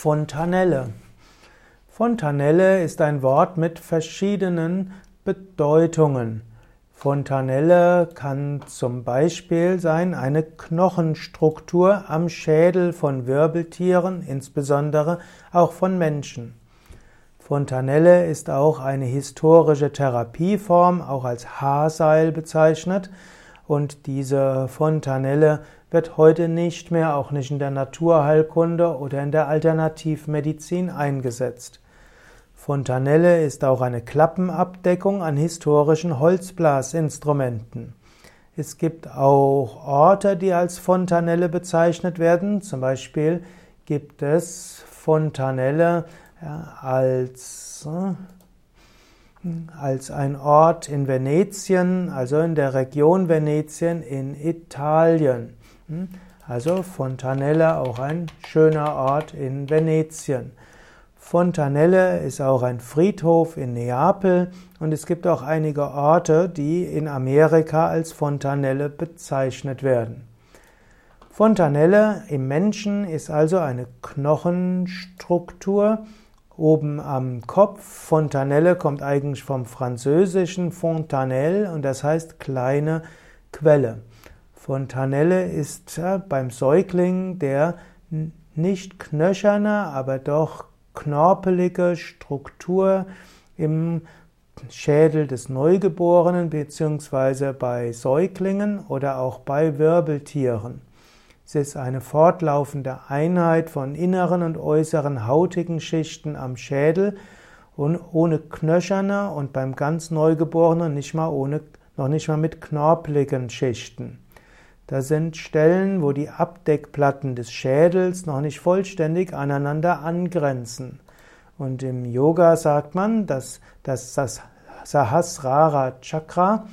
Fontanelle. Fontanelle ist ein Wort mit verschiedenen Bedeutungen. Fontanelle kann zum Beispiel sein eine Knochenstruktur am Schädel von Wirbeltieren, insbesondere auch von Menschen. Fontanelle ist auch eine historische Therapieform, auch als Haarseil bezeichnet. Und diese Fontanelle wird heute nicht mehr, auch nicht in der Naturheilkunde oder in der Alternativmedizin eingesetzt. Fontanelle ist auch eine Klappenabdeckung an historischen Holzblasinstrumenten. Es gibt auch Orte, die als Fontanelle bezeichnet werden. Zum Beispiel gibt es Fontanelle als, äh, als ein Ort in Venetien, also in der Region Venetien in Italien. Hm? Also Fontanelle, auch ein schöner Ort in Venetien. Fontanelle ist auch ein Friedhof in Neapel und es gibt auch einige Orte, die in Amerika als Fontanelle bezeichnet werden. Fontanelle im Menschen ist also eine Knochenstruktur oben am Kopf. Fontanelle kommt eigentlich vom französischen Fontanelle und das heißt kleine Quelle. Fontanelle ist äh, beim Säugling der nicht knöcherne, aber doch knorpelige Struktur im Schädel des Neugeborenen bzw. bei Säuglingen oder auch bei Wirbeltieren. Es ist eine fortlaufende Einheit von inneren und äußeren hautigen Schichten am Schädel und ohne knöcherne und beim ganz Neugeborenen nicht mal ohne, noch nicht mal mit knorpeligen Schichten. Da sind Stellen, wo die Abdeckplatten des Schädels noch nicht vollständig aneinander angrenzen. Und im Yoga sagt man, dass, dass das Sahasrara Chakra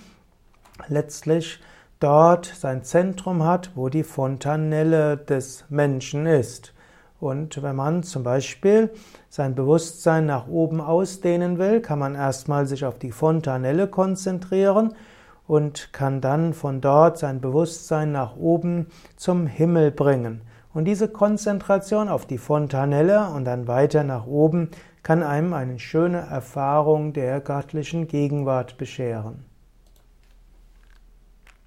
letztlich dort sein Zentrum hat, wo die Fontanelle des Menschen ist. Und wenn man zum Beispiel sein Bewusstsein nach oben ausdehnen will, kann man erstmal sich auf die Fontanelle konzentrieren und kann dann von dort sein Bewusstsein nach oben zum Himmel bringen. Und diese Konzentration auf die Fontanelle und dann weiter nach oben kann einem eine schöne Erfahrung der göttlichen Gegenwart bescheren.